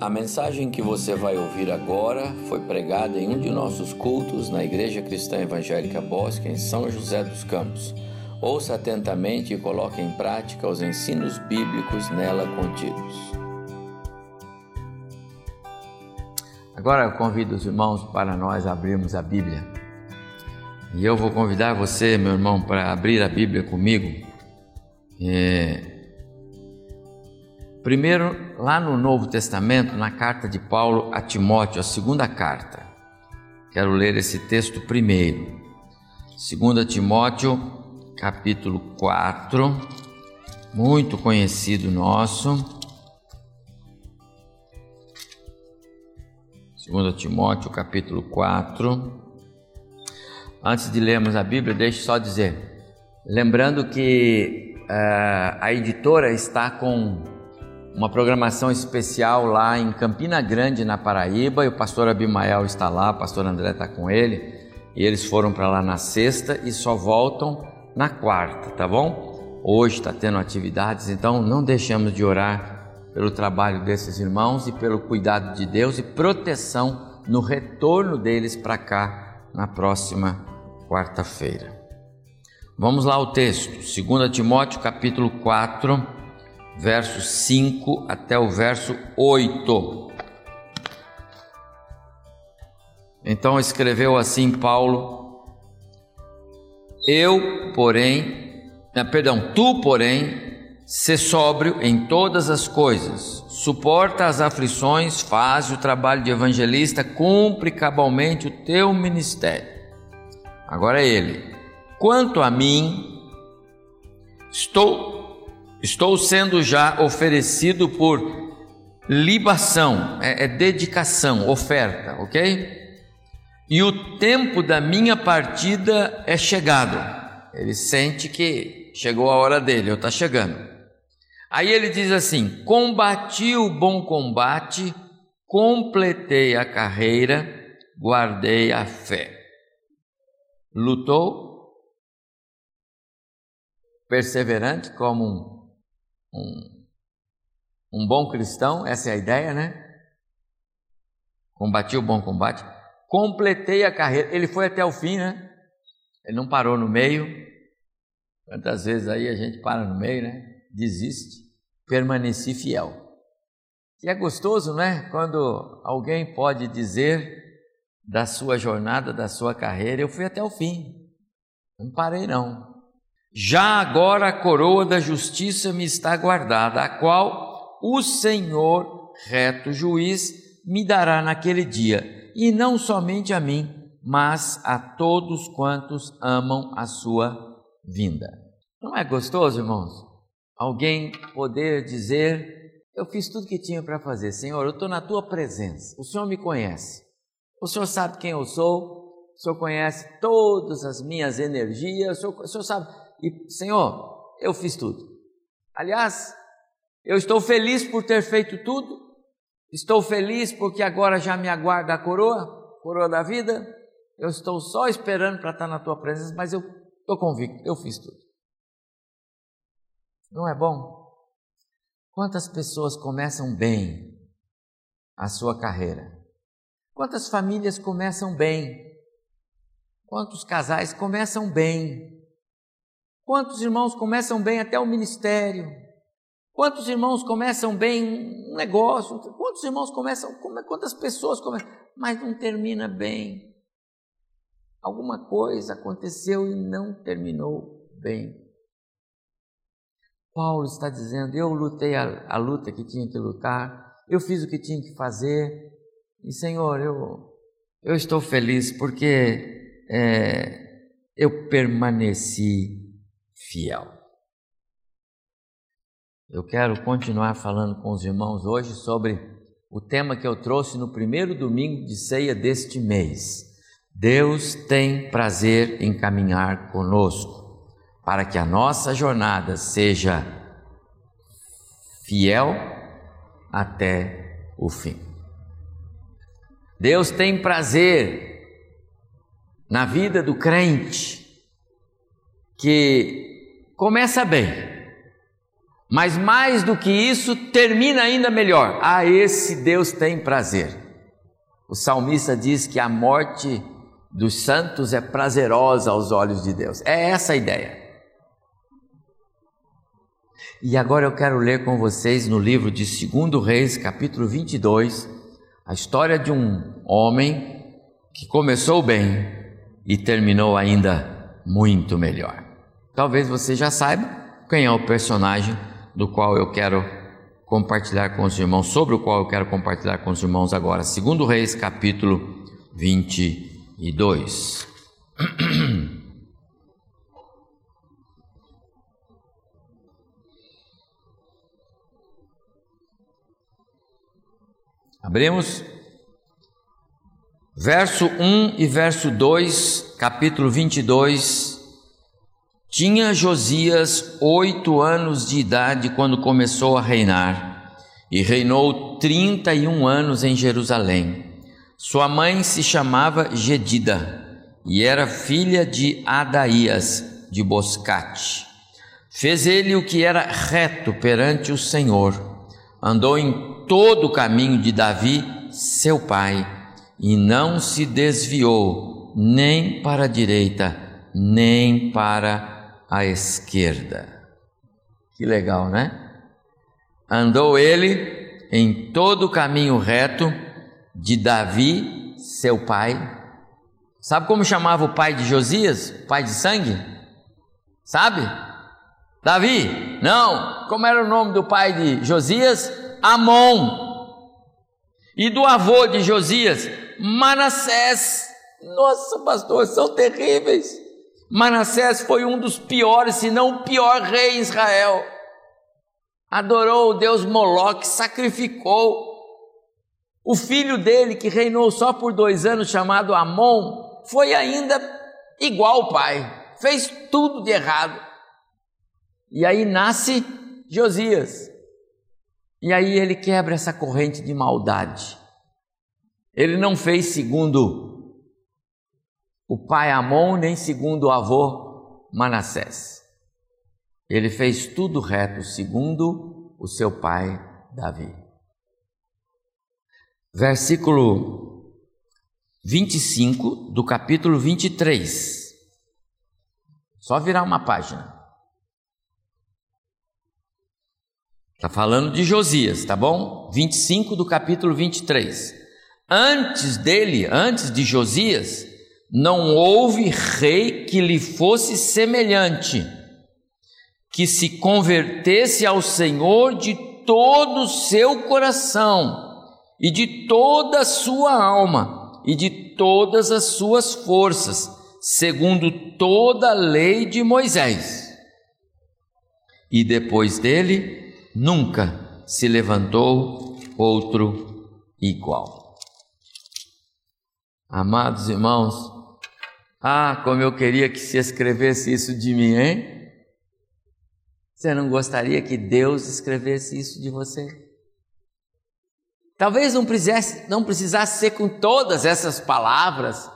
A mensagem que você vai ouvir agora foi pregada em um de nossos cultos na Igreja Cristã Evangélica Bosque, em São José dos Campos. Ouça atentamente e coloque em prática os ensinos bíblicos nela contidos. Agora eu convido os irmãos para nós abrirmos a Bíblia. E eu vou convidar você, meu irmão, para abrir a Bíblia comigo. É Primeiro, lá no Novo Testamento, na carta de Paulo a Timóteo, a segunda carta. Quero ler esse texto primeiro. 2 Timóteo, capítulo 4, muito conhecido nosso. 2 Timóteo, capítulo 4. Antes de lermos a Bíblia, deixe só dizer, lembrando que uh, a editora está com uma programação especial lá em Campina Grande, na Paraíba, e o pastor Abimael está lá, o pastor André está com ele, e eles foram para lá na sexta e só voltam na quarta, tá bom? Hoje está tendo atividades, então não deixamos de orar pelo trabalho desses irmãos e pelo cuidado de Deus e proteção no retorno deles para cá na próxima quarta-feira. Vamos lá ao texto, 2 Timóteo capítulo 4, verso 5 até o verso 8. Então escreveu assim Paulo: Eu, porém, ah, perdão, tu, porém, se sóbrio em todas as coisas, suporta as aflições, faz o trabalho de evangelista, cumpre cabalmente o teu ministério. Agora é ele. Quanto a mim, estou Estou sendo já oferecido por libação, é, é dedicação, oferta, ok? E o tempo da minha partida é chegado. Ele sente que chegou a hora dele, eu está chegando. Aí ele diz assim: Combati o bom combate, completei a carreira, guardei a fé. Lutou, perseverante como um um, um bom cristão, essa é a ideia, né? Combati o bom combate, completei a carreira. Ele foi até o fim, né? Ele não parou no meio. Quantas vezes aí a gente para no meio, né? Desiste. Permaneci fiel. E é gostoso, né? Quando alguém pode dizer da sua jornada, da sua carreira, eu fui até o fim. Não parei, não. Já agora a coroa da justiça me está guardada, a qual o Senhor, reto juiz, me dará naquele dia, e não somente a mim, mas a todos quantos amam a sua vinda. Não é gostoso, irmãos? Alguém poder dizer: Eu fiz tudo que tinha para fazer, Senhor, eu estou na tua presença, o Senhor me conhece, o Senhor sabe quem eu sou, o Senhor conhece todas as minhas energias, o Senhor, o Senhor sabe e, Senhor, eu fiz tudo. Aliás, eu estou feliz por ter feito tudo, estou feliz porque agora já me aguarda a coroa, coroa da vida. Eu estou só esperando para estar na tua presença, mas eu estou convicto, eu fiz tudo. Não é bom? Quantas pessoas começam bem a sua carreira? Quantas famílias começam bem? Quantos casais começam bem? Quantos irmãos começam bem até o ministério? Quantos irmãos começam bem um negócio? Quantos irmãos começam, quantas pessoas começam, mas não termina bem? Alguma coisa aconteceu e não terminou bem. Paulo está dizendo: Eu lutei a, a luta que tinha que lutar, eu fiz o que tinha que fazer, e Senhor, eu, eu estou feliz porque é, eu permaneci fiel. Eu quero continuar falando com os irmãos hoje sobre o tema que eu trouxe no primeiro domingo de ceia deste mês. Deus tem prazer em caminhar conosco, para que a nossa jornada seja fiel até o fim. Deus tem prazer na vida do crente que começa bem, Mas mais do que isso, termina ainda melhor. Ah, esse Deus tem prazer. O salmista diz que a morte dos santos é prazerosa aos olhos de Deus. É essa a ideia. E agora eu quero ler com vocês no livro de 2 Reis, capítulo 22, a história de um homem que começou bem e terminou ainda muito melhor. Talvez você já saiba quem é o personagem do qual eu quero compartilhar com os irmãos, sobre o qual eu quero compartilhar com os irmãos agora. 2 Reis, capítulo 22. Abrimos. Verso 1 e verso 2, capítulo 22. Tinha Josias oito anos de idade quando começou a reinar, e reinou trinta e um anos em Jerusalém. Sua mãe se chamava Gedida, e era filha de Adaías, de Boscate. Fez ele o que era reto perante o Senhor, andou em todo o caminho de Davi, seu pai, e não se desviou nem para a direita, nem para a esquerda. Que legal, né? Andou ele em todo o caminho reto de Davi, seu pai. Sabe como chamava o pai de Josias? Pai de sangue? Sabe? Davi? Não. Como era o nome do pai de Josias? Amon. E do avô de Josias, Manassés. Nossa, pastor, são terríveis. Manassés foi um dos piores, se não o pior rei em Israel. Adorou o deus Moloque, sacrificou. O filho dele, que reinou só por dois anos, chamado Amon, foi ainda igual ao pai, fez tudo de errado. E aí nasce Josias. E aí ele quebra essa corrente de maldade. Ele não fez segundo o pai Amon, nem segundo o avô Manassés. Ele fez tudo reto, segundo o seu pai Davi. Versículo 25 do capítulo 23. Só virar uma página. Está falando de Josias, tá bom? 25 do capítulo 23. Antes dele, antes de Josias, não houve rei que lhe fosse semelhante, que se convertesse ao Senhor de todo o seu coração e de toda a sua alma e de todas as suas forças, segundo toda a lei de Moisés. E depois dele, nunca se levantou outro igual. Amados irmãos, ah, como eu queria que se escrevesse isso de mim, hein? Você não gostaria que Deus escrevesse isso de você? Talvez não precisasse, não precisasse ser com todas essas palavras,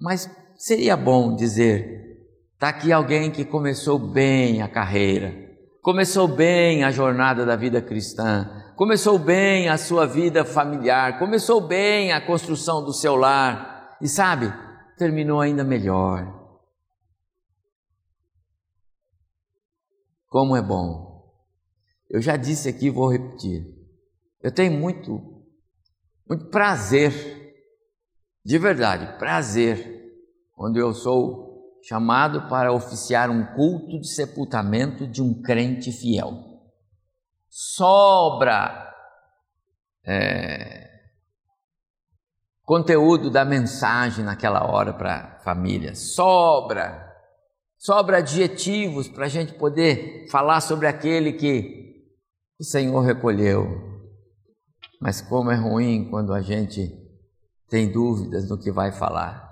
mas seria bom dizer: está aqui alguém que começou bem a carreira, Começou bem a jornada da vida cristã, começou bem a sua vida familiar, começou bem a construção do seu lar e sabe, terminou ainda melhor. Como é bom. Eu já disse aqui, vou repetir. Eu tenho muito, muito prazer, de verdade, prazer, quando eu sou chamado para oficiar um culto de sepultamento de um crente fiel. Sobra é, conteúdo da mensagem naquela hora para a família, sobra, sobra adjetivos para a gente poder falar sobre aquele que o Senhor recolheu. Mas como é ruim quando a gente tem dúvidas no que vai falar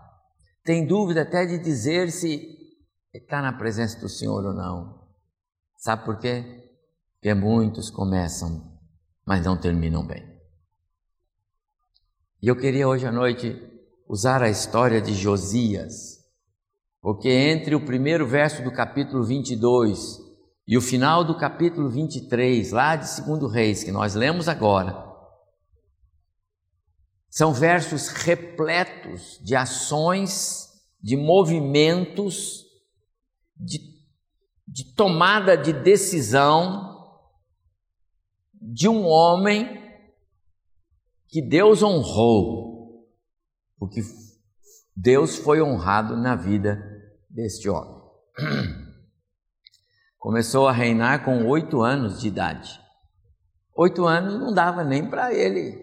tem dúvida até de dizer se está na presença do Senhor ou não. Sabe por quê? Porque muitos começam, mas não terminam bem. E eu queria hoje à noite usar a história de Josias, porque entre o primeiro verso do capítulo 22 E o final do capítulo 23, lá de 2 Reis, que nós lemos agora, são versos repletos de ações, de movimentos, de, de tomada de decisão de um homem que Deus honrou, porque Deus foi honrado na vida deste homem. Começou a reinar com oito anos de idade. Oito anos não dava nem para ele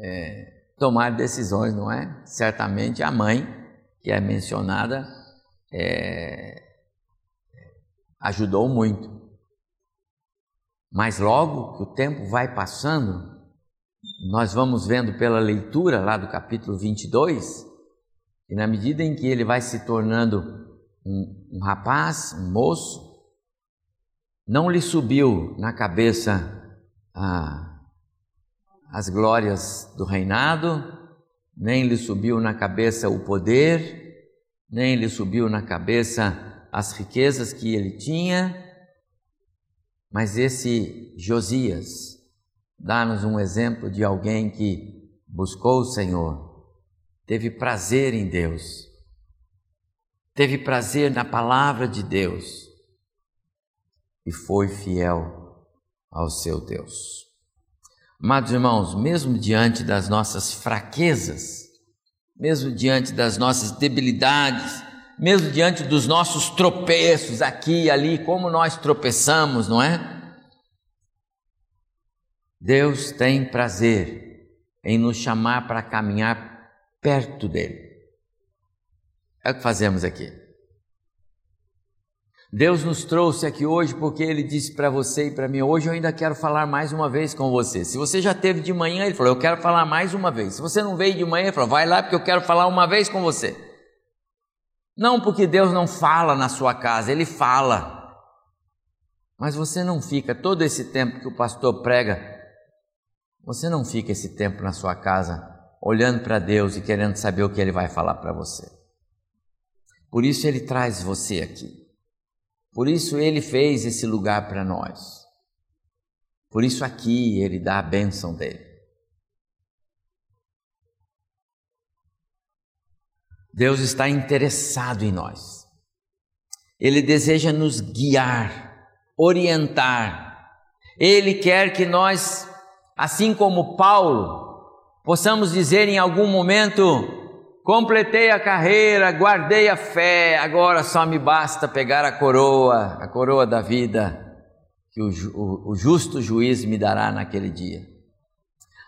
é, tomar decisões, não é? Certamente a mãe, que é mencionada, é, ajudou muito. Mas logo que o tempo vai passando, nós vamos vendo pela leitura lá do capítulo 22, e na medida em que ele vai se tornando um, um rapaz, um moço, não lhe subiu na cabeça ah, as glórias do reinado, nem lhe subiu na cabeça o poder, nem lhe subiu na cabeça as riquezas que ele tinha, mas esse Josias dá-nos um exemplo de alguém que buscou o Senhor, teve prazer em Deus, teve prazer na palavra de Deus e foi fiel ao seu Deus. Amados irmãos, mesmo diante das nossas fraquezas, mesmo diante das nossas debilidades, mesmo diante dos nossos tropeços aqui e ali, como nós tropeçamos, não é? Deus tem prazer em nos chamar para caminhar perto dele. É o que fazemos aqui. Deus nos trouxe aqui hoje porque Ele disse para você e para mim: hoje eu ainda quero falar mais uma vez com você. Se você já teve de manhã, Ele falou: eu quero falar mais uma vez. Se você não veio de manhã, Ele falou: vai lá porque eu quero falar uma vez com você. Não porque Deus não fala na sua casa, Ele fala. Mas você não fica todo esse tempo que o pastor prega, você não fica esse tempo na sua casa olhando para Deus e querendo saber o que Ele vai falar para você. Por isso Ele traz você aqui. Por isso ele fez esse lugar para nós. Por isso aqui ele dá a bênção dele. Deus está interessado em nós. Ele deseja nos guiar, orientar. Ele quer que nós, assim como Paulo, possamos dizer em algum momento: Completei a carreira, guardei a fé, agora só me basta pegar a coroa, a coroa da vida, que o, o, o justo juiz me dará naquele dia.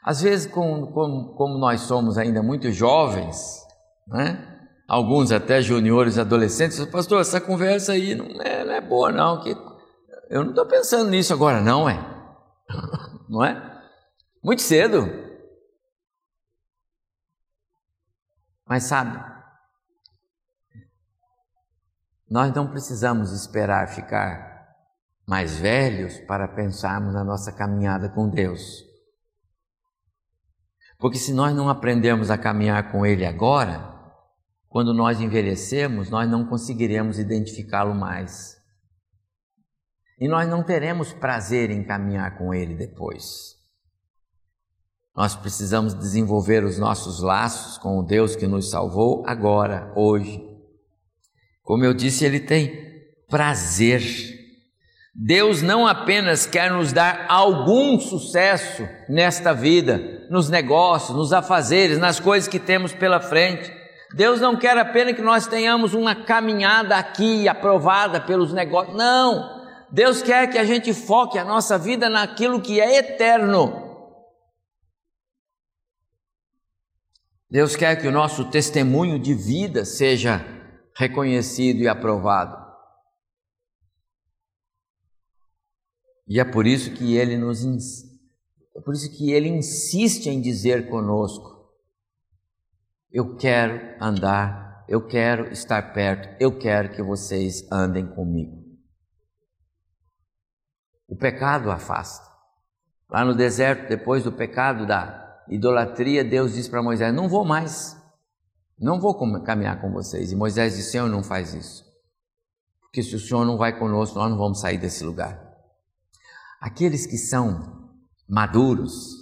Às vezes, como, como, como nós somos ainda muito jovens, né? alguns até juniores, adolescentes, pastor, essa conversa aí não é, não é boa, não. Que eu não estou pensando nisso agora, não é? não é? Muito cedo. Mas sabe, nós não precisamos esperar ficar mais velhos para pensarmos na nossa caminhada com Deus. Porque se nós não aprendemos a caminhar com Ele agora, quando nós envelhecemos, nós não conseguiremos identificá-lo mais. E nós não teremos prazer em caminhar com Ele depois. Nós precisamos desenvolver os nossos laços com o Deus que nos salvou agora, hoje. Como eu disse, Ele tem prazer. Deus não apenas quer nos dar algum sucesso nesta vida, nos negócios, nos afazeres, nas coisas que temos pela frente. Deus não quer apenas que nós tenhamos uma caminhada aqui aprovada pelos negócios. Não! Deus quer que a gente foque a nossa vida naquilo que é eterno Deus quer que o nosso testemunho de vida seja reconhecido e aprovado. E é por isso que ele nos é por isso que ele insiste em dizer conosco: eu quero andar, eu quero estar perto, eu quero que vocês andem comigo. O pecado afasta. Lá no deserto, depois do pecado da idolatria, Deus disse para Moisés: Não vou mais, não vou caminhar com vocês. E Moisés disse: Senhor, não faz isso. porque se o Senhor não vai conosco, nós não vamos sair desse lugar. Aqueles que são maduros,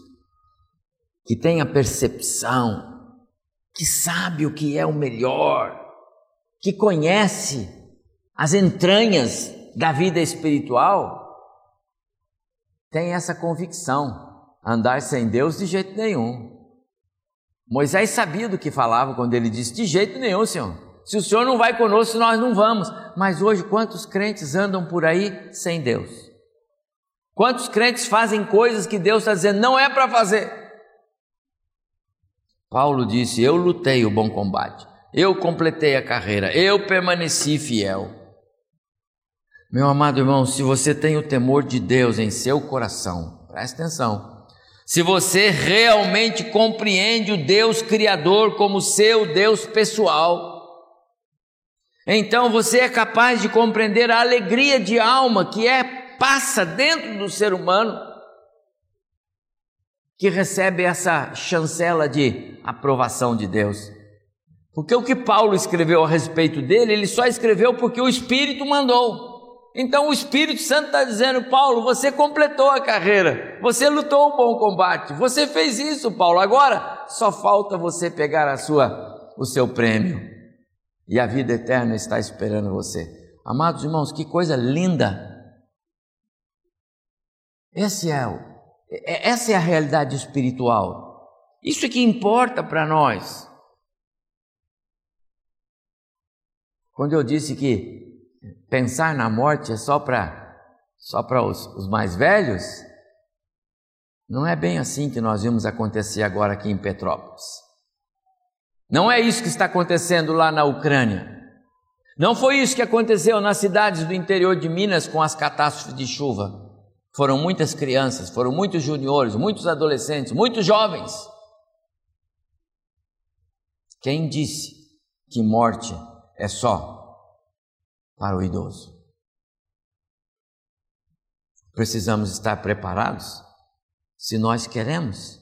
que têm a percepção, que sabe o que é o melhor, que conhece as entranhas da vida espiritual, tem essa convicção. Andar sem Deus de jeito nenhum. Moisés sabia do que falava quando ele disse: De jeito nenhum, Senhor. Se o Senhor não vai conosco, nós não vamos. Mas hoje, quantos crentes andam por aí sem Deus? Quantos crentes fazem coisas que Deus está dizendo não é para fazer? Paulo disse: Eu lutei o bom combate, eu completei a carreira, eu permaneci fiel. Meu amado irmão, se você tem o temor de Deus em seu coração, preste atenção. Se você realmente compreende o Deus Criador como seu Deus pessoal, então você é capaz de compreender a alegria de alma que é passa dentro do ser humano que recebe essa chancela de aprovação de Deus. Porque o que Paulo escreveu a respeito dele, ele só escreveu porque o Espírito mandou. Então o Espírito Santo está dizendo, Paulo, você completou a carreira, você lutou o bom combate, você fez isso, Paulo. Agora só falta você pegar a sua, o seu prêmio e a vida eterna está esperando você. Amados irmãos, que coisa linda! Esse é é, essa é a realidade espiritual. Isso é que importa para nós. Quando eu disse que pensar na morte é só para só para os, os mais velhos, não é bem assim que nós vimos acontecer agora aqui em Petrópolis. Não é isso que está acontecendo lá na Ucrânia. Não foi isso que aconteceu nas cidades do interior de Minas com as catástrofes de chuva. Foram muitas crianças, foram muitos juniores, muitos adolescentes, muitos jovens. Quem disse que morte é só para o idoso. Precisamos estar preparados se nós queremos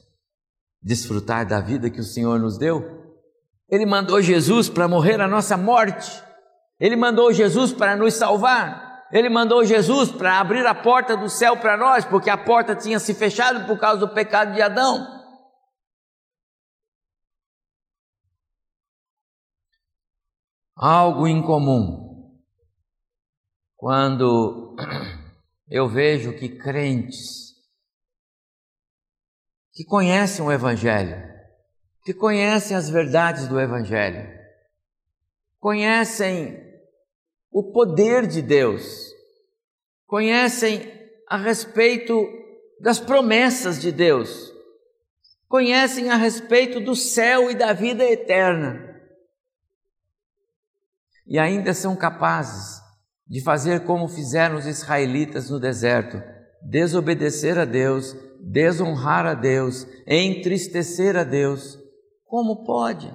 desfrutar da vida que o Senhor nos deu. Ele mandou Jesus para morrer a nossa morte. Ele mandou Jesus para nos salvar. Ele mandou Jesus para abrir a porta do céu para nós, porque a porta tinha se fechado por causa do pecado de Adão. Algo incomum quando eu vejo que crentes que conhecem o Evangelho, que conhecem as verdades do Evangelho, conhecem o poder de Deus, conhecem a respeito das promessas de Deus, conhecem a respeito do céu e da vida eterna, e ainda são capazes de fazer como fizeram os israelitas no deserto: desobedecer a Deus, desonrar a Deus, entristecer a Deus. Como pode?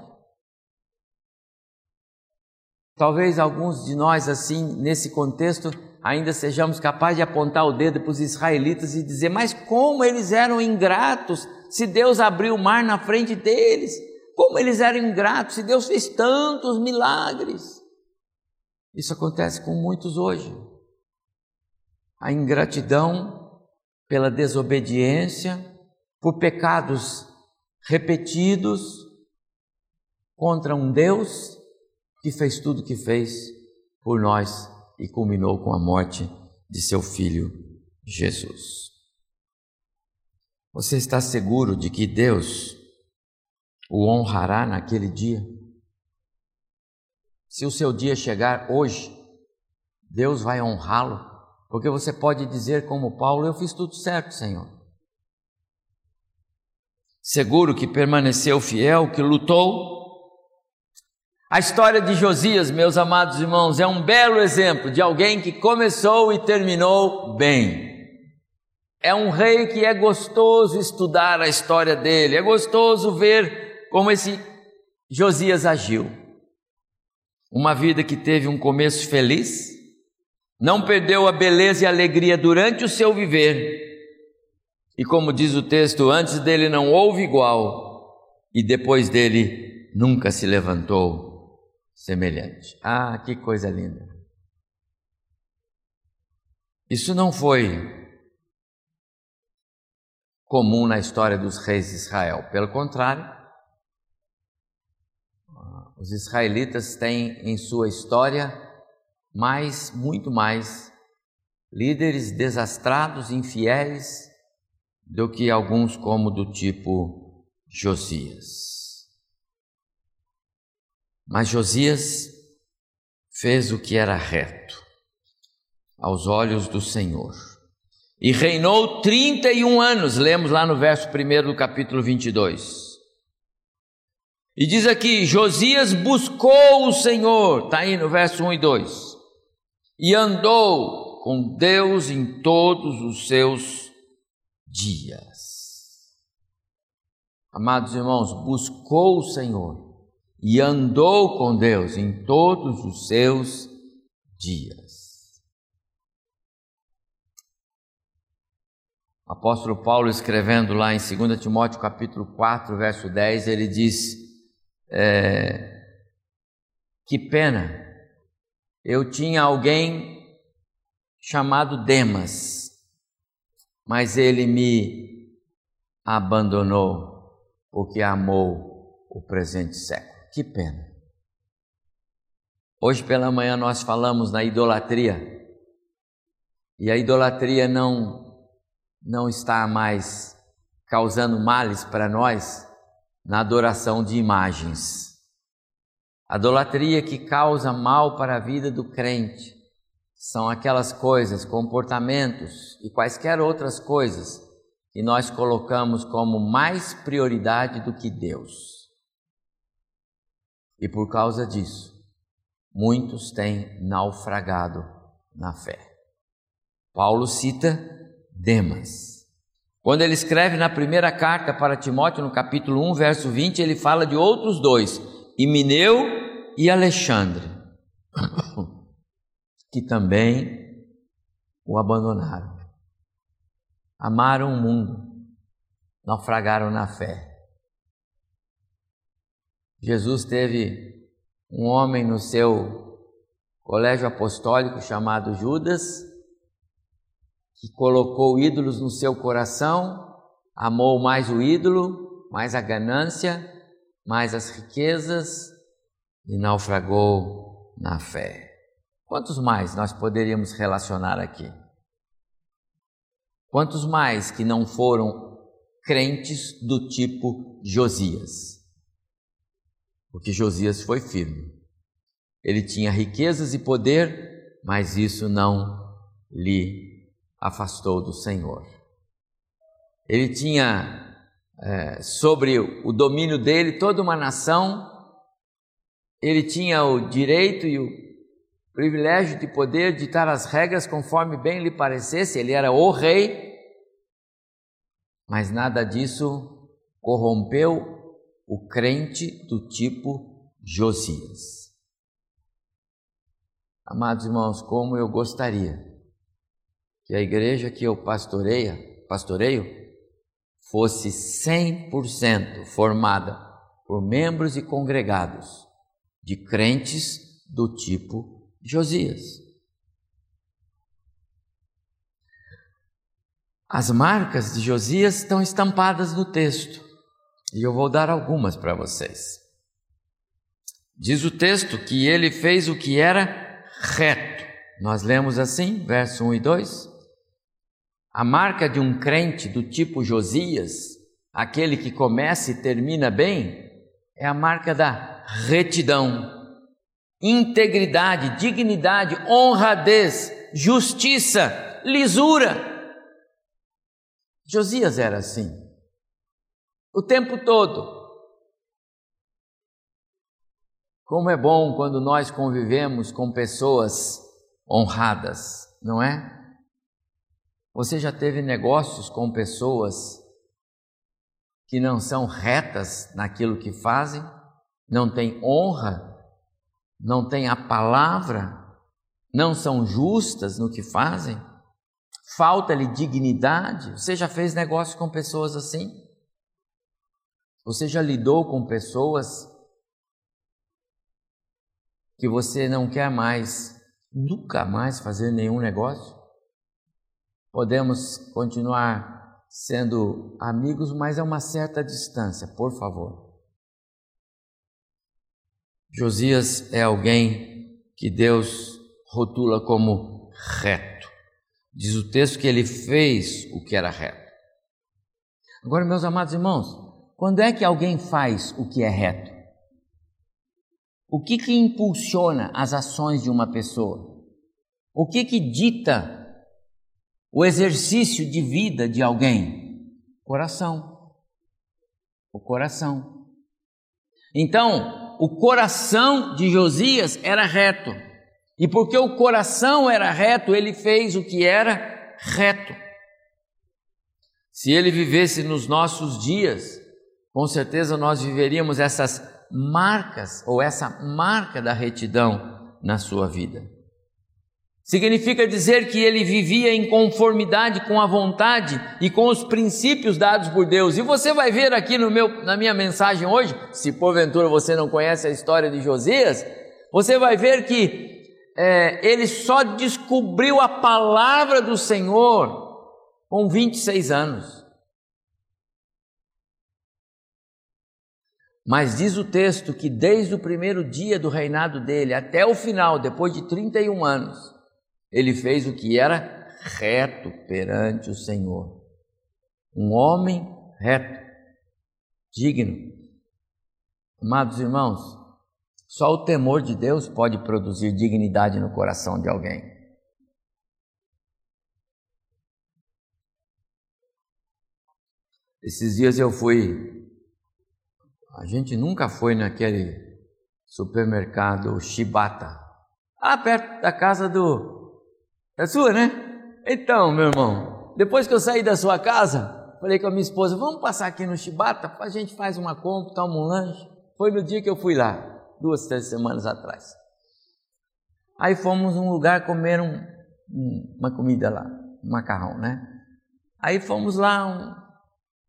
Talvez alguns de nós, assim, nesse contexto, ainda sejamos capazes de apontar o dedo para os israelitas e dizer: Mas como eles eram ingratos se Deus abriu o mar na frente deles? Como eles eram ingratos se Deus fez tantos milagres? Isso acontece com muitos hoje. A ingratidão pela desobediência, por pecados repetidos contra um Deus que fez tudo o que fez por nós e culminou com a morte de seu filho Jesus. Você está seguro de que Deus o honrará naquele dia? Se o seu dia chegar hoje, Deus vai honrá-lo, porque você pode dizer, como Paulo: Eu fiz tudo certo, Senhor. Seguro que permaneceu fiel, que lutou. A história de Josias, meus amados irmãos, é um belo exemplo de alguém que começou e terminou bem. É um rei que é gostoso estudar a história dele, é gostoso ver como esse Josias agiu. Uma vida que teve um começo feliz, não perdeu a beleza e a alegria durante o seu viver. E como diz o texto, antes dele não houve igual, e depois dele nunca se levantou semelhante. Ah, que coisa linda! Isso não foi comum na história dos reis de Israel. Pelo contrário, os israelitas têm em sua história mais, muito mais, líderes desastrados, infiéis, do que alguns como do tipo Josias. Mas Josias fez o que era reto aos olhos do Senhor. E reinou 31 anos, lemos lá no verso 1 do capítulo 22. E diz aqui: Josias buscou o Senhor, está aí no verso 1 e 2, e andou com Deus em todos os seus dias. Amados irmãos, buscou o Senhor e andou com Deus em todos os seus dias. O apóstolo Paulo, escrevendo lá em 2 Timóteo capítulo 4, verso 10, ele diz: é, Que pena, eu tinha alguém chamado Demas, mas ele me abandonou porque amou o presente século. Que pena. Hoje pela manhã nós falamos na idolatria. E a idolatria não não está mais causando males para nós na adoração de imagens. A idolatria que causa mal para a vida do crente são aquelas coisas, comportamentos e quaisquer outras coisas que nós colocamos como mais prioridade do que Deus. E por causa disso, muitos têm naufragado na fé. Paulo cita Demas. Quando ele escreve na primeira carta para Timóteo, no capítulo 1, verso 20, ele fala de outros dois, Imineu e Alexandre, que também o abandonaram. Amaram o mundo, naufragaram na fé. Jesus teve um homem no seu colégio apostólico chamado Judas, que colocou ídolos no seu coração, amou mais o ídolo, mais a ganância, mais as riquezas e naufragou na fé. Quantos mais nós poderíamos relacionar aqui? Quantos mais que não foram crentes do tipo Josias? Porque Josias foi firme. Ele tinha riquezas e poder, mas isso não lhe afastou do Senhor. Ele tinha é, sobre o domínio dele toda uma nação, ele tinha o direito e o privilégio de poder ditar as regras conforme bem lhe parecesse, ele era o rei, mas nada disso corrompeu o crente do tipo Josias. Amados irmãos, como eu gostaria que a igreja que eu pastoreia, pastoreio fosse 100% formada por membros e congregados de crentes do tipo Josias. As marcas de Josias estão estampadas no texto e eu vou dar algumas para vocês. Diz o texto que ele fez o que era reto. Nós lemos assim, verso 1 e 2. A marca de um crente do tipo Josias, aquele que começa e termina bem, é a marca da retidão, integridade, dignidade, honradez, justiça, lisura. Josias era assim, o tempo todo. Como é bom quando nós convivemos com pessoas honradas, não é? Você já teve negócios com pessoas que não são retas naquilo que fazem, não têm honra, não têm a palavra, não são justas no que fazem? Falta-lhe dignidade? Você já fez negócio com pessoas assim? Você já lidou com pessoas que você não quer mais, nunca mais fazer nenhum negócio? Podemos continuar sendo amigos, mas a uma certa distância, por favor. Josias é alguém que Deus rotula como reto. Diz o texto que ele fez o que era reto. Agora, meus amados irmãos, quando é que alguém faz o que é reto? O que que impulsiona as ações de uma pessoa? O que que dita o exercício de vida de alguém? Coração. O coração. Então, o coração de Josias era reto. E porque o coração era reto, ele fez o que era reto. Se ele vivesse nos nossos dias, com certeza nós viveríamos essas marcas ou essa marca da retidão na sua vida. Significa dizer que ele vivia em conformidade com a vontade e com os princípios dados por Deus. E você vai ver aqui no meu, na minha mensagem hoje, se porventura você não conhece a história de Josias, você vai ver que é, ele só descobriu a palavra do Senhor com 26 anos. Mas diz o texto que desde o primeiro dia do reinado dele até o final, depois de 31 anos, ele fez o que era reto perante o Senhor. Um homem reto, digno. Amados irmãos, só o temor de Deus pode produzir dignidade no coração de alguém. Esses dias eu fui a gente nunca foi naquele supermercado Shibata, perto da casa do da sua, né? Então, meu irmão, depois que eu saí da sua casa, falei com a minha esposa, vamos passar aqui no Shibata, a gente faz uma compra, toma um lanche. Foi no dia que eu fui lá, duas, três semanas atrás. Aí fomos num lugar comer um, uma comida lá, um macarrão, né? Aí fomos lá, um,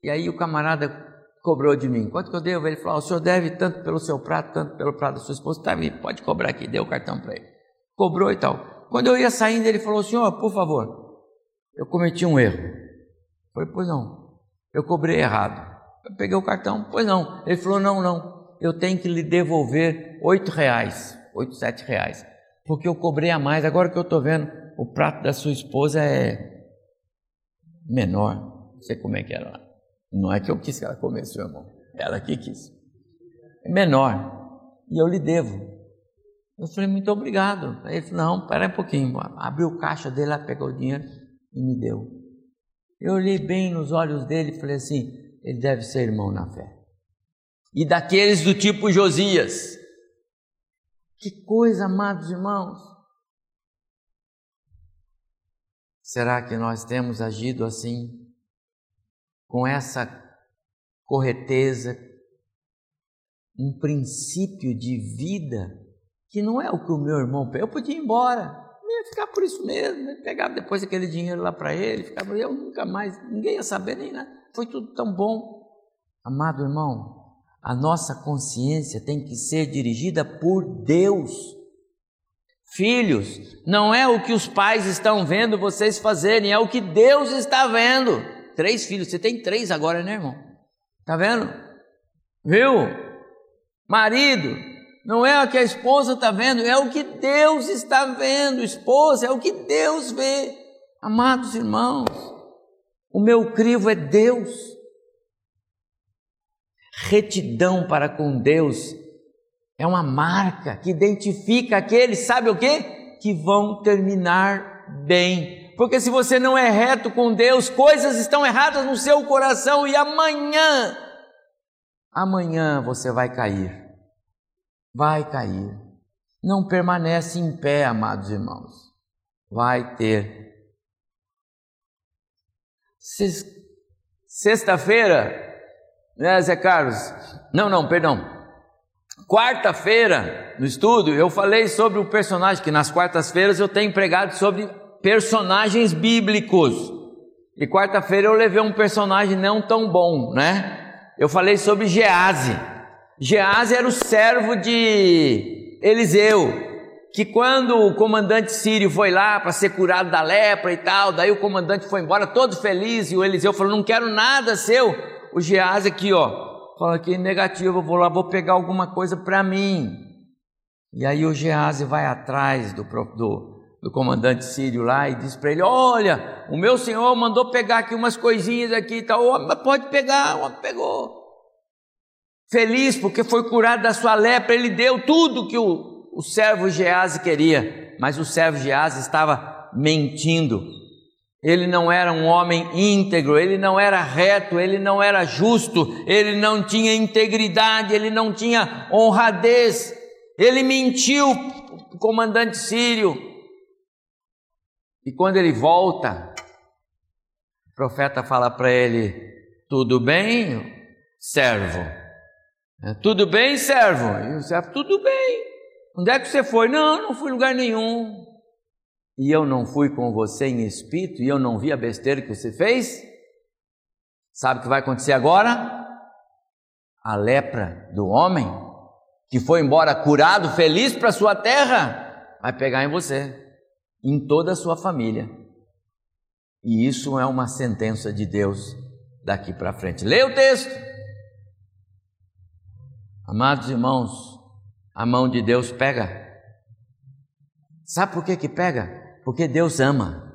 e aí o camarada cobrou de mim. Quanto que eu devo? Ele falou: o senhor deve tanto pelo seu prato, tanto pelo prato da sua esposa. Tá, pode cobrar aqui. Deu o cartão para ele. Cobrou e tal. Quando eu ia saindo, ele falou: senhor, por favor, eu cometi um erro. Eu falei: pois não. Eu cobrei errado. Eu peguei o cartão, pois não. Ele falou: não, não. Eu tenho que lhe devolver oito reais, oito, sete reais, porque eu cobrei a mais. Agora que eu estou vendo, o prato da sua esposa é menor. Não sei como é que era lá. Não é que eu quis que ela comesse, seu irmão. Ela que quis. É menor. E eu lhe devo. Eu falei, muito obrigado. Aí ele falou, não, espera um pouquinho. Abriu o caixa dele, ela pegou o dinheiro e me deu. Eu olhei bem nos olhos dele e falei assim, ele deve ser irmão na fé. E daqueles do tipo Josias. Que coisa, amados irmãos. Será que nós temos agido assim com essa correteza, um princípio de vida que não é o que o meu irmão Eu podia ir embora, eu ia ficar por isso mesmo, né? pegava depois aquele dinheiro lá para ele, ficava eu nunca mais, ninguém ia saber nem nada, foi tudo tão bom. Amado irmão, a nossa consciência tem que ser dirigida por Deus. Filhos, não é o que os pais estão vendo vocês fazerem, é o que Deus está vendo três filhos, você tem três agora, né, irmão? Tá vendo? Viu? Marido, não é o que a esposa está vendo, é o que Deus está vendo. Esposa, é o que Deus vê. Amados irmãos, o meu crivo é Deus. Retidão para com Deus é uma marca que identifica aqueles, sabe o que? Que vão terminar bem porque se você não é reto com Deus, coisas estão erradas no seu coração e amanhã, amanhã você vai cair. Vai cair. Não permanece em pé, amados irmãos. Vai ter. Sexta-feira, né, Zé Carlos? Não, não, perdão. Quarta-feira, no estudo, eu falei sobre o personagem que nas quartas-feiras eu tenho pregado sobre personagens bíblicos. E quarta-feira eu levei um personagem não tão bom, né? Eu falei sobre Gease. Gease era o servo de Eliseu, que quando o comandante sírio foi lá para ser curado da lepra e tal, daí o comandante foi embora todo feliz e o Eliseu falou: Não quero nada seu. O Geazi aqui, ó, fala que negativo, eu vou lá, vou pegar alguma coisa para mim. E aí o Geazi vai atrás do, do, do comandante sírio lá e diz para ele: Olha, o meu senhor mandou pegar aqui umas coisinhas aqui e tal. O homem pode pegar, o homem pegou. Feliz porque foi curado da sua lepra, ele deu tudo que o, o servo Geazi queria, mas o servo Geazi estava mentindo. Ele não era um homem íntegro, ele não era reto, ele não era justo, ele não tinha integridade, ele não tinha honradez. Ele mentiu o comandante sírio. E quando ele volta, o profeta fala para ele: Tudo bem, servo? Tudo bem, servo? E o servo, tudo bem. Onde é que você foi? Não, não fui em lugar nenhum. E eu não fui com você em espírito e eu não vi a besteira que você fez? Sabe o que vai acontecer agora? A lepra do homem, que foi embora curado, feliz para sua terra, vai pegar em você, em toda a sua família. E isso é uma sentença de Deus daqui para frente. Leia o texto. Amados irmãos, a mão de Deus pega. Sabe por que que pega? Porque Deus ama.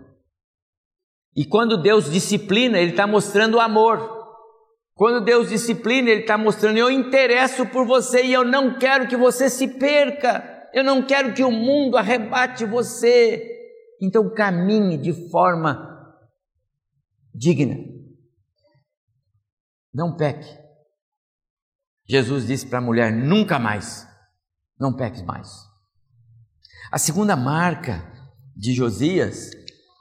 E quando Deus disciplina, Ele está mostrando amor. Quando Deus disciplina, Ele está mostrando: eu interesso por você e eu não quero que você se perca. Eu não quero que o mundo arrebate você. Então caminhe de forma digna. Não peque. Jesus disse para a mulher: nunca mais não peques mais. A segunda marca de Josias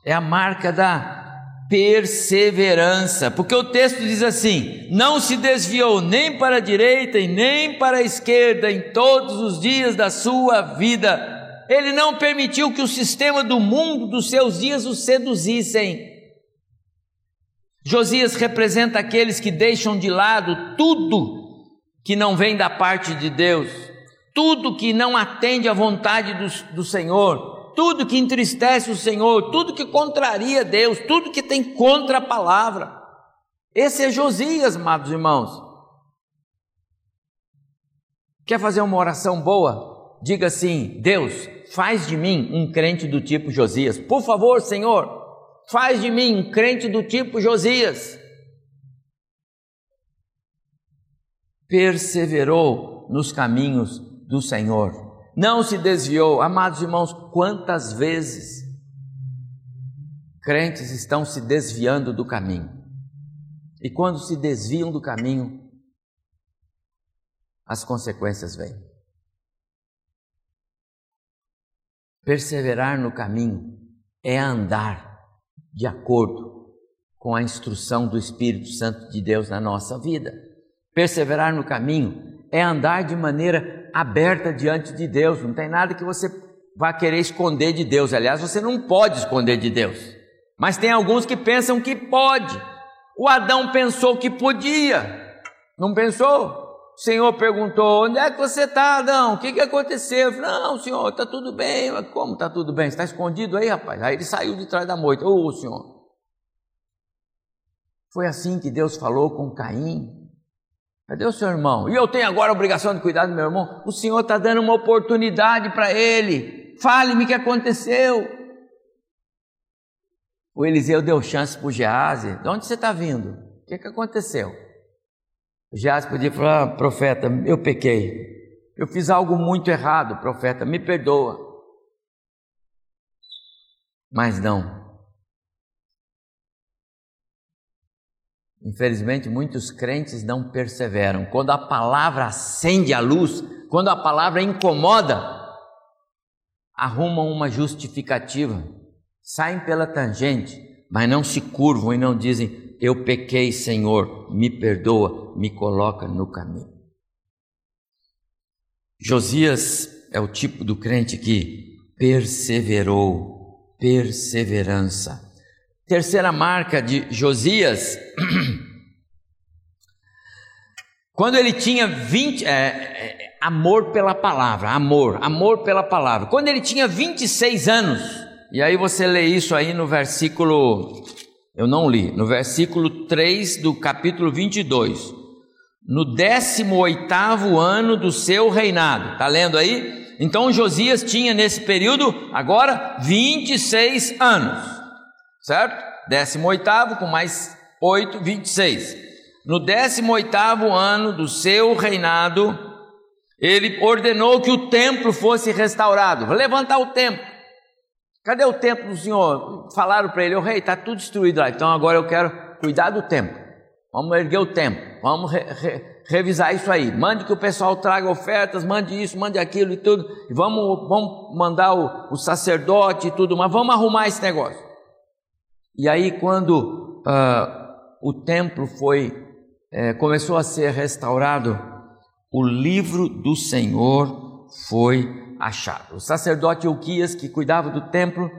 é a marca da perseverança, porque o texto diz assim: não se desviou nem para a direita e nem para a esquerda em todos os dias da sua vida. Ele não permitiu que o sistema do mundo dos seus dias o seduzissem. Josias representa aqueles que deixam de lado tudo que não vem da parte de Deus tudo que não atende à vontade do, do Senhor, tudo que entristece o Senhor, tudo que contraria Deus, tudo que tem contra a palavra. Esse é Josias, amados irmãos. Quer fazer uma oração boa? Diga assim: Deus, faz de mim um crente do tipo Josias. Por favor, Senhor, faz de mim um crente do tipo Josias. Perseverou nos caminhos do Senhor, não se desviou. Amados irmãos, quantas vezes crentes estão se desviando do caminho? E quando se desviam do caminho, as consequências vêm. Perseverar no caminho é andar de acordo com a instrução do Espírito Santo de Deus na nossa vida. Perseverar no caminho é andar de maneira aberta diante de Deus, não tem nada que você vá querer esconder de Deus. Aliás, você não pode esconder de Deus. Mas tem alguns que pensam que pode. O Adão pensou que podia, não pensou? O Senhor perguntou: Onde é que você está, Adão? O que, que aconteceu? Eu falei, não, Senhor, está tudo bem. Mas como está tudo bem? Está escondido aí, rapaz? Aí ele saiu de trás da moita. Ô, oh, Senhor. Foi assim que Deus falou com Caim. Cadê o seu irmão? E eu tenho agora a obrigação de cuidar do meu irmão? O Senhor está dando uma oportunidade para ele. Fale-me o que aconteceu. O Eliseu deu chance para o Gease. De onde você está vindo? O que, que aconteceu? O Gease podia falar, ah, profeta, eu pequei. Eu fiz algo muito errado, profeta, me perdoa. Mas não. Infelizmente, muitos crentes não perseveram. Quando a palavra acende a luz, quando a palavra incomoda, arrumam uma justificativa, saem pela tangente, mas não se curvam e não dizem: Eu pequei, Senhor, me perdoa, me coloca no caminho. Josias é o tipo do crente que perseverou, perseverança. Terceira marca de Josias, quando ele tinha 20, é, é, amor pela palavra, amor, amor pela palavra. Quando ele tinha 26 anos, e aí você lê isso aí no versículo, eu não li, no versículo 3 do capítulo 22. No 18 ano do seu reinado, tá lendo aí? Então Josias tinha nesse período agora 26 anos, certo? 18 com mais 8, 26. No 18 ano do seu reinado, ele ordenou que o templo fosse restaurado. Vou levantar o templo. Cadê o templo do Senhor? Falaram para ele, o rei, está tudo destruído lá. Então agora eu quero cuidar do templo. Vamos erguer o templo. Vamos re, re, revisar isso aí. Mande que o pessoal traga ofertas, mande isso, mande aquilo e tudo. E vamos, vamos mandar o, o sacerdote e tudo, mas vamos arrumar esse negócio. E aí, quando uh, o templo foi, eh, começou a ser restaurado, o livro do Senhor foi achado. O sacerdote Euquias, que cuidava do templo,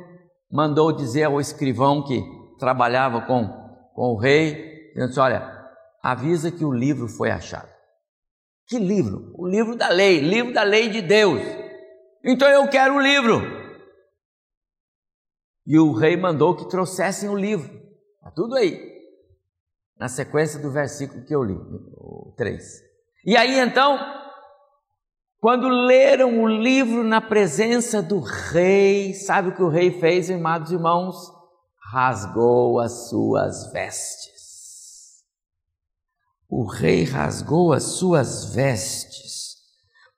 mandou dizer ao escrivão que trabalhava com, com o rei, dizendo assim, olha, avisa que o livro foi achado. Que livro? O livro da lei, livro da lei de Deus. Então eu quero o livro. E o rei mandou que trouxessem o livro. Está tudo aí. Na sequência do versículo que eu li, o 3. E aí então, quando leram o livro na presença do rei, sabe o que o rei fez, amados irmãos? Rasgou as suas vestes. O rei rasgou as suas vestes,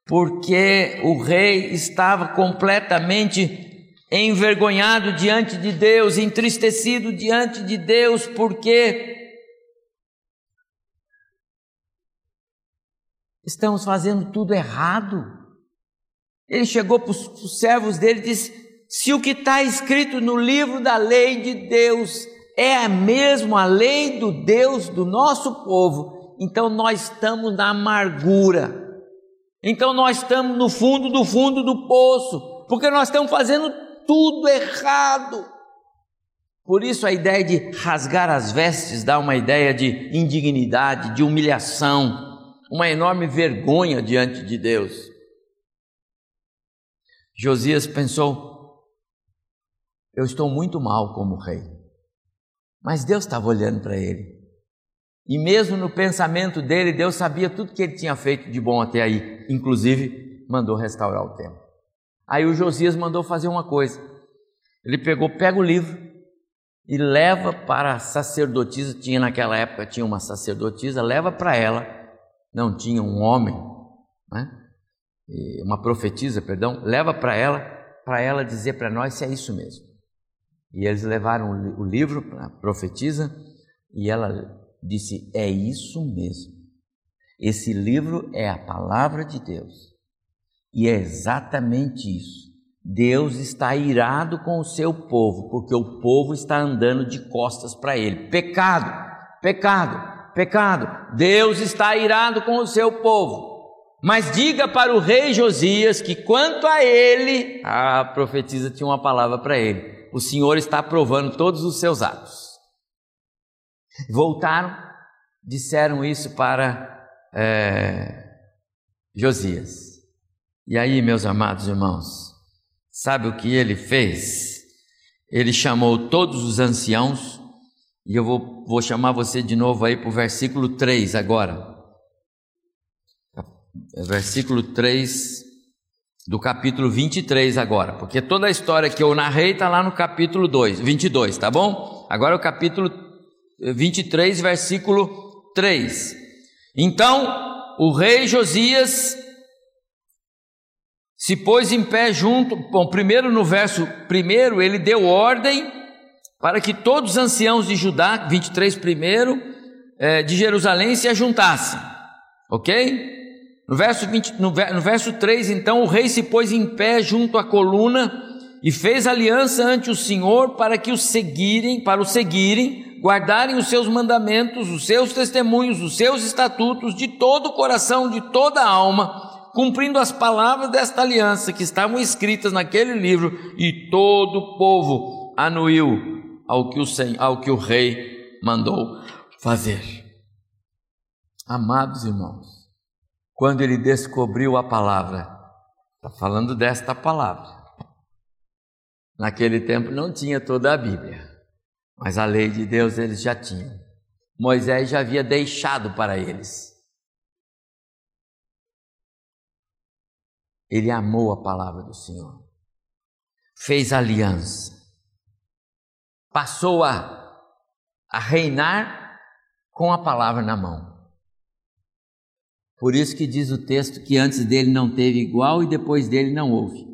porque o rei estava completamente envergonhado diante de Deus, entristecido diante de Deus, porque estamos fazendo tudo errado. Ele chegou para os servos dele e disse: se o que está escrito no livro da lei de Deus é mesmo a lei do Deus do nosso povo, então nós estamos na amargura. Então nós estamos no fundo do fundo do poço, porque nós estamos fazendo tudo errado. Por isso a ideia de rasgar as vestes dá uma ideia de indignidade, de humilhação, uma enorme vergonha diante de Deus. Josias pensou: eu estou muito mal como rei. Mas Deus estava olhando para ele. E mesmo no pensamento dele, Deus sabia tudo que ele tinha feito de bom até aí, inclusive mandou restaurar o templo. Aí o Josias mandou fazer uma coisa. Ele pegou, pega o livro e leva para a sacerdotisa, tinha naquela época tinha uma sacerdotisa, leva para ela, não tinha um homem, né? uma profetisa, perdão, leva para ela, para ela dizer para nós se é isso mesmo. E eles levaram o livro para a profetisa e ela disse: É isso mesmo. Esse livro é a palavra de Deus. E é exatamente isso. Deus está irado com o seu povo, porque o povo está andando de costas para ele. Pecado, pecado, pecado. Deus está irado com o seu povo. Mas diga para o rei Josias que quanto a ele, a profetisa tinha uma palavra para ele: o Senhor está aprovando todos os seus atos. Voltaram, disseram isso para é, Josias. E aí, meus amados irmãos, sabe o que ele fez? Ele chamou todos os anciãos, e eu vou, vou chamar você de novo aí para o versículo 3 agora. Versículo 3 do capítulo 23 agora, porque toda a história que eu narrei está lá no capítulo 2, 22, tá bom? Agora é o capítulo 23, versículo 3. Então, o rei Josias se pôs em pé junto. Bom, primeiro no verso primeiro, ele deu ordem para que todos os anciãos de Judá, 23 primeiro, é, de Jerusalém se ajuntassem. Ok? No verso, 20, no, no verso 3, então, o rei se pôs em pé junto à coluna e fez aliança ante o Senhor para que o seguirem, para o seguirem, guardarem os seus mandamentos, os seus testemunhos, os seus estatutos de todo o coração, de toda a alma, cumprindo as palavras desta aliança que estavam escritas naquele livro, e todo o povo anuiu ao que o, ao que o rei mandou fazer. Amados irmãos, quando ele descobriu a palavra. Está falando desta palavra. Naquele tempo não tinha toda a Bíblia, mas a lei de Deus eles já tinham. Moisés já havia deixado para eles. Ele amou a palavra do Senhor, fez aliança, passou a, a reinar com a palavra na mão. Por isso que diz o texto que antes dele não teve igual e depois dele não houve.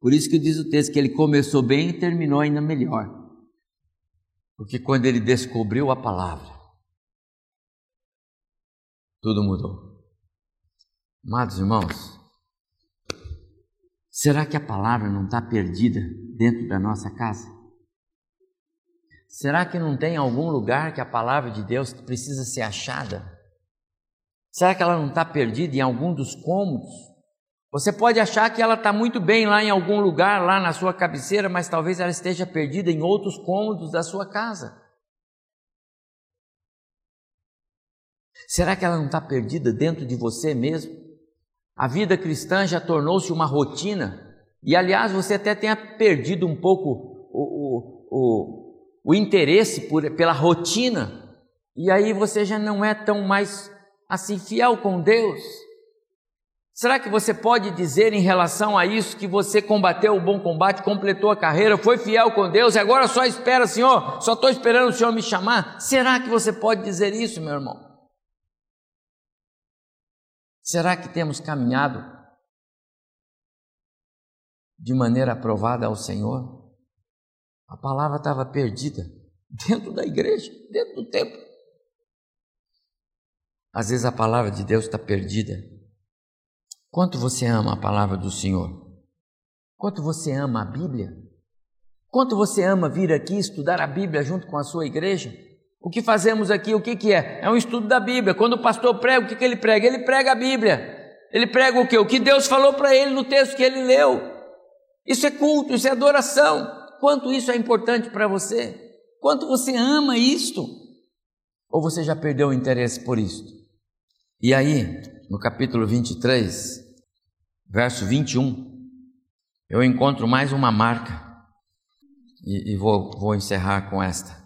Por isso que diz o texto que ele começou bem e terminou ainda melhor. Porque quando ele descobriu a palavra, tudo mudou. Amados irmãos, será que a palavra não está perdida dentro da nossa casa? Será que não tem algum lugar que a palavra de Deus precisa ser achada? Será que ela não está perdida em algum dos cômodos? Você pode achar que ela está muito bem lá em algum lugar, lá na sua cabeceira, mas talvez ela esteja perdida em outros cômodos da sua casa. Será que ela não está perdida dentro de você mesmo? A vida cristã já tornou-se uma rotina, e aliás, você até tenha perdido um pouco o, o, o, o interesse por, pela rotina, e aí você já não é tão mais assim fiel com Deus. Será que você pode dizer em relação a isso que você combateu o bom combate, completou a carreira, foi fiel com Deus e agora só espera, Senhor, só estou esperando o Senhor me chamar? Será que você pode dizer isso, meu irmão? Será que temos caminhado de maneira aprovada ao Senhor? A palavra estava perdida dentro da igreja, dentro do templo. Às vezes a palavra de Deus está perdida Quanto você ama a palavra do Senhor? Quanto você ama a Bíblia? Quanto você ama vir aqui estudar a Bíblia junto com a sua igreja? O que fazemos aqui, o que, que é? É um estudo da Bíblia. Quando o pastor prega, o que, que ele prega? Ele prega a Bíblia. Ele prega o que? O que Deus falou para ele no texto que ele leu. Isso é culto, isso é adoração. Quanto isso é importante para você? Quanto você ama isto? Ou você já perdeu o interesse por isto? E aí, no capítulo 23, verso 21, eu encontro mais uma marca, e, e vou, vou encerrar com esta,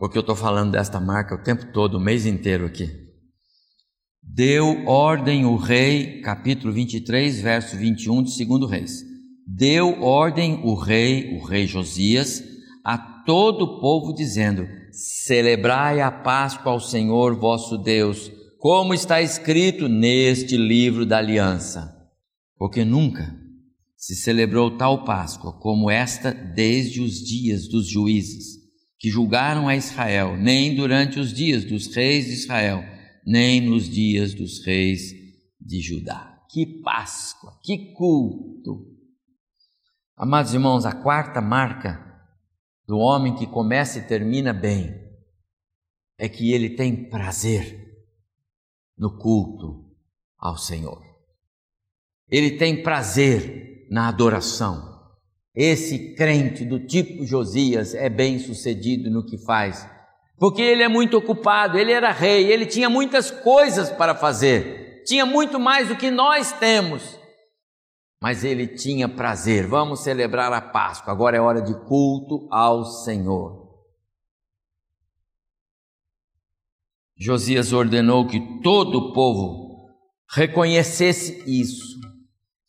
porque eu estou falando desta marca o tempo todo, o mês inteiro aqui. Deu ordem o rei, capítulo 23, verso 21 de 2 Reis. Deu ordem o rei, o rei Josias, a todo o povo, dizendo: Celebrai a Páscoa ao Senhor vosso Deus como está escrito neste livro da aliança, porque nunca se celebrou tal Páscoa como esta desde os dias dos juízes que julgaram a Israel, nem durante os dias dos reis de Israel, nem nos dias dos reis de Judá. Que Páscoa, que culto! Amados irmãos, a quarta marca do homem que começa e termina bem é que ele tem prazer no culto ao Senhor. Ele tem prazer na adoração. Esse crente do tipo Josias é bem sucedido no que faz, porque ele é muito ocupado, ele era rei, ele tinha muitas coisas para fazer, tinha muito mais do que nós temos, mas ele tinha prazer. Vamos celebrar a Páscoa, agora é hora de culto ao Senhor. Josias ordenou que todo o povo reconhecesse isso,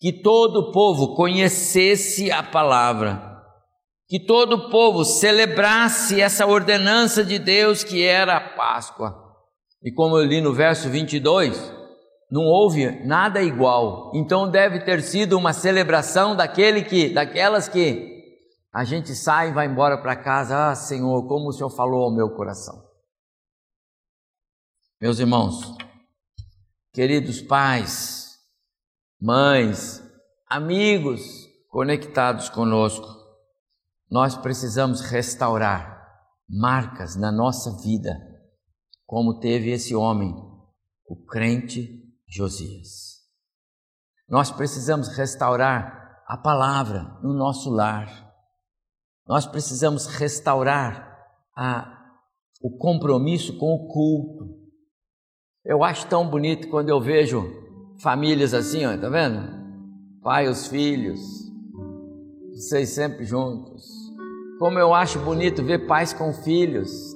que todo o povo conhecesse a palavra, que todo o povo celebrasse essa ordenança de Deus que era a Páscoa. E como eu li no verso 22, não houve nada igual. Então deve ter sido uma celebração daquele que, daquelas que a gente sai e vai embora para casa, ah, Senhor, como o Senhor falou ao meu coração. Meus irmãos, queridos pais, mães, amigos conectados conosco, nós precisamos restaurar marcas na nossa vida, como teve esse homem, o crente Josias. Nós precisamos restaurar a palavra no nosso lar. Nós precisamos restaurar a, o compromisso com o culto. Eu acho tão bonito quando eu vejo famílias assim, ó, tá vendo? Pai, os filhos, vocês sempre juntos. Como eu acho bonito ver pais com filhos.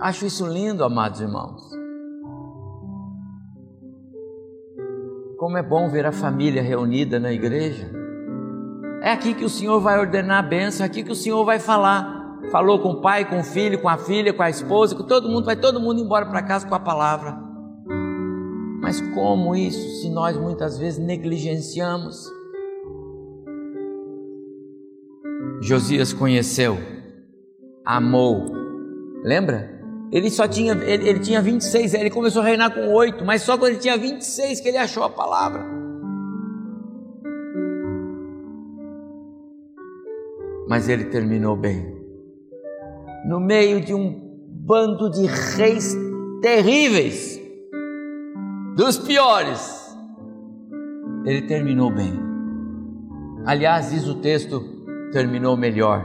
Acho isso lindo, amados irmãos. Como é bom ver a família reunida na igreja. É aqui que o Senhor vai ordenar a bênção, é aqui que o Senhor vai falar. Falou com o pai, com o filho, com a filha, com a esposa, com todo mundo, vai todo mundo embora para casa com a palavra. Mas como isso, se nós muitas vezes negligenciamos? Josias conheceu, amou. Lembra? Ele só tinha, ele, ele tinha 26, ele começou a reinar com 8, mas só quando ele tinha 26 que ele achou a palavra. Mas ele terminou bem. No meio de um bando de reis terríveis, dos piores, ele terminou bem. Aliás, diz o texto terminou melhor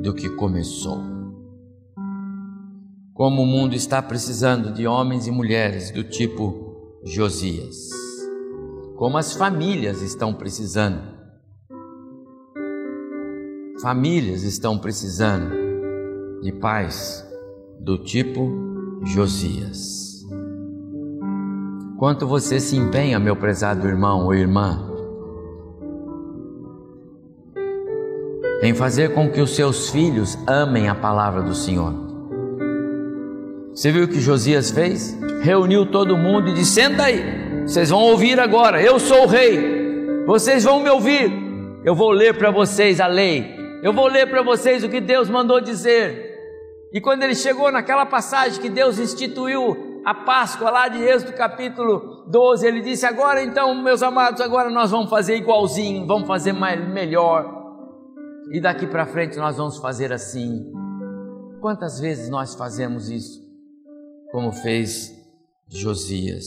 do que começou. Como o mundo está precisando de homens e mulheres do tipo Josias. Como as famílias estão precisando. Famílias estão precisando de pais do tipo Josias. Quanto você se empenha, meu prezado irmão ou irmã, em fazer com que os seus filhos amem a palavra do Senhor. Você viu o que Josias fez? Reuniu todo mundo e disse: Senta aí, vocês vão ouvir agora. Eu sou o rei, vocês vão me ouvir. Eu vou ler para vocês a lei, eu vou ler para vocês o que Deus mandou dizer. E quando ele chegou naquela passagem que Deus instituiu a Páscoa lá de Êxodo capítulo 12, ele disse: Agora então, meus amados, agora nós vamos fazer igualzinho, vamos fazer mais, melhor. E daqui para frente nós vamos fazer assim. Quantas vezes nós fazemos isso? Como fez Josias.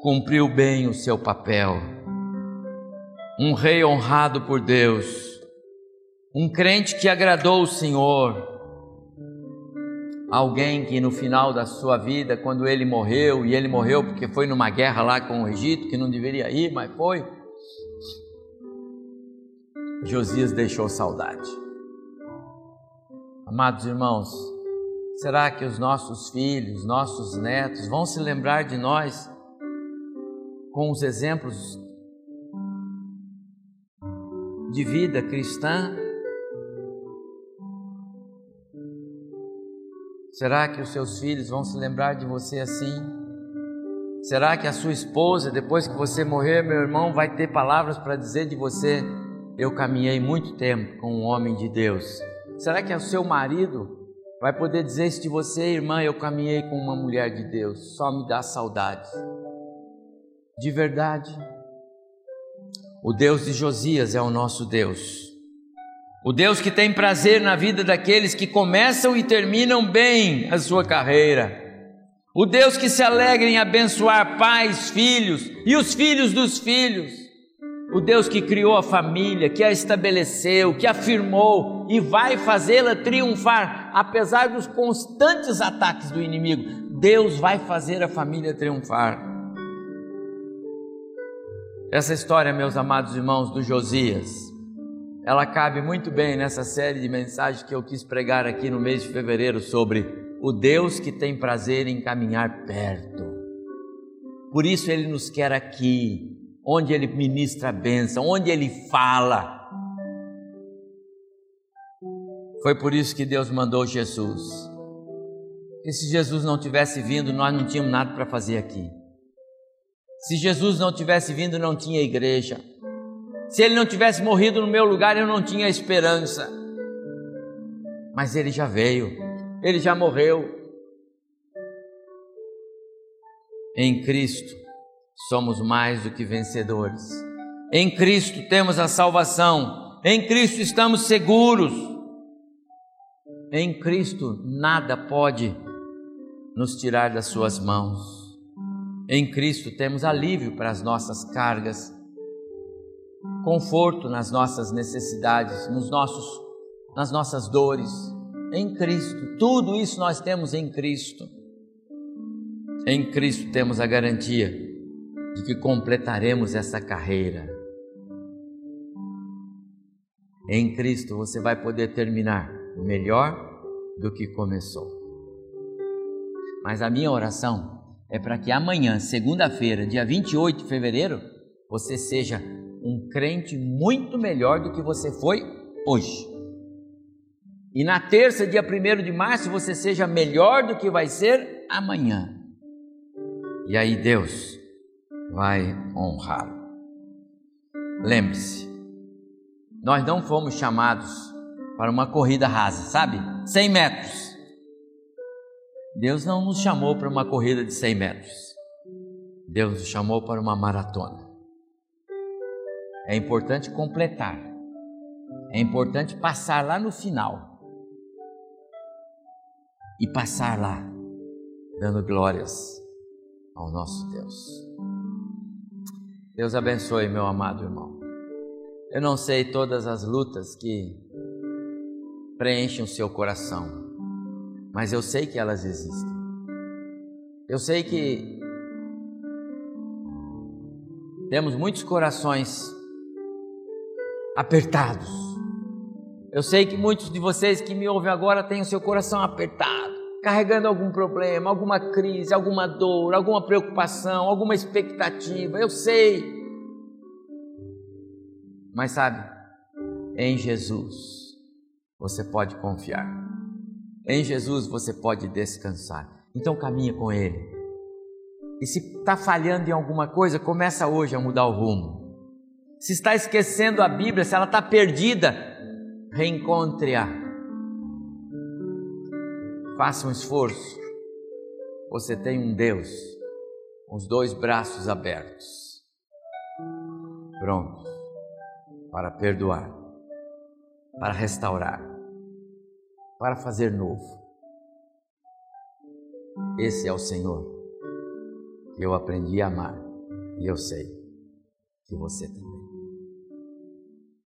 Cumpriu bem o seu papel. Um rei honrado por Deus. Um crente que agradou o Senhor. Alguém que no final da sua vida, quando ele morreu, e ele morreu porque foi numa guerra lá com o Egito, que não deveria ir, mas foi Josias deixou saudade. Amados irmãos, será que os nossos filhos, nossos netos vão se lembrar de nós com os exemplos de vida cristã? Será que os seus filhos vão se lembrar de você assim? Será que a sua esposa, depois que você morrer, meu irmão, vai ter palavras para dizer de você? eu caminhei muito tempo com um homem de Deus. Será que é o seu marido vai poder dizer isso de você, irmã? Eu caminhei com uma mulher de Deus, só me dá saudade. De verdade. O Deus de Josias é o nosso Deus. O Deus que tem prazer na vida daqueles que começam e terminam bem a sua carreira. O Deus que se alegra em abençoar pais, filhos e os filhos dos filhos o Deus que criou a família, que a estabeleceu, que afirmou e vai fazê-la triunfar, apesar dos constantes ataques do inimigo, Deus vai fazer a família triunfar. Essa história, meus amados irmãos, do Josias, ela cabe muito bem nessa série de mensagens que eu quis pregar aqui no mês de fevereiro sobre o Deus que tem prazer em caminhar perto. Por isso ele nos quer aqui, onde ele ministra a bênção, onde ele fala. Foi por isso que Deus mandou Jesus. E se Jesus não tivesse vindo, nós não tínhamos nada para fazer aqui. Se Jesus não tivesse vindo, não tinha igreja. Se ele não tivesse morrido no meu lugar, eu não tinha esperança. Mas ele já veio, ele já morreu. Em Cristo, somos mais do que vencedores. Em Cristo temos a salvação, em Cristo estamos seguros. Em Cristo nada pode nos tirar das Suas mãos. Em Cristo temos alívio para as nossas cargas, conforto nas nossas necessidades, nos nossos, nas nossas dores. Em Cristo, tudo isso nós temos em Cristo. Em Cristo temos a garantia de que completaremos essa carreira. Em Cristo você vai poder terminar melhor do que começou. Mas a minha oração é para que amanhã, segunda-feira, dia 28 de fevereiro, você seja um crente muito melhor do que você foi hoje. E na terça, dia 1 de março, você seja melhor do que vai ser amanhã. E aí Deus vai honrá-lo. Lembre-se, nós não fomos chamados para uma corrida rasa, sabe? 100 metros. Deus não nos chamou para uma corrida de 100 metros. Deus nos chamou para uma maratona. É importante completar. É importante passar lá no final. E passar lá, dando glórias ao nosso Deus. Deus abençoe, meu amado irmão. Eu não sei todas as lutas que preenchem o seu coração, mas eu sei que elas existem. Eu sei que temos muitos corações apertados. Eu sei que muitos de vocês que me ouvem agora têm o seu coração apertado, carregando algum problema, alguma crise, alguma dor, alguma preocupação, alguma expectativa. Eu sei. Mas sabe, em Jesus você pode confiar. Em Jesus você pode descansar. Então caminha com Ele. E se está falhando em alguma coisa, começa hoje a mudar o rumo se está esquecendo a Bíblia, se ela está perdida, reencontre-a. Faça um esforço. Você tem um Deus com os dois braços abertos, prontos para perdoar, para restaurar, para fazer novo. Esse é o Senhor que eu aprendi a amar e eu sei que você também.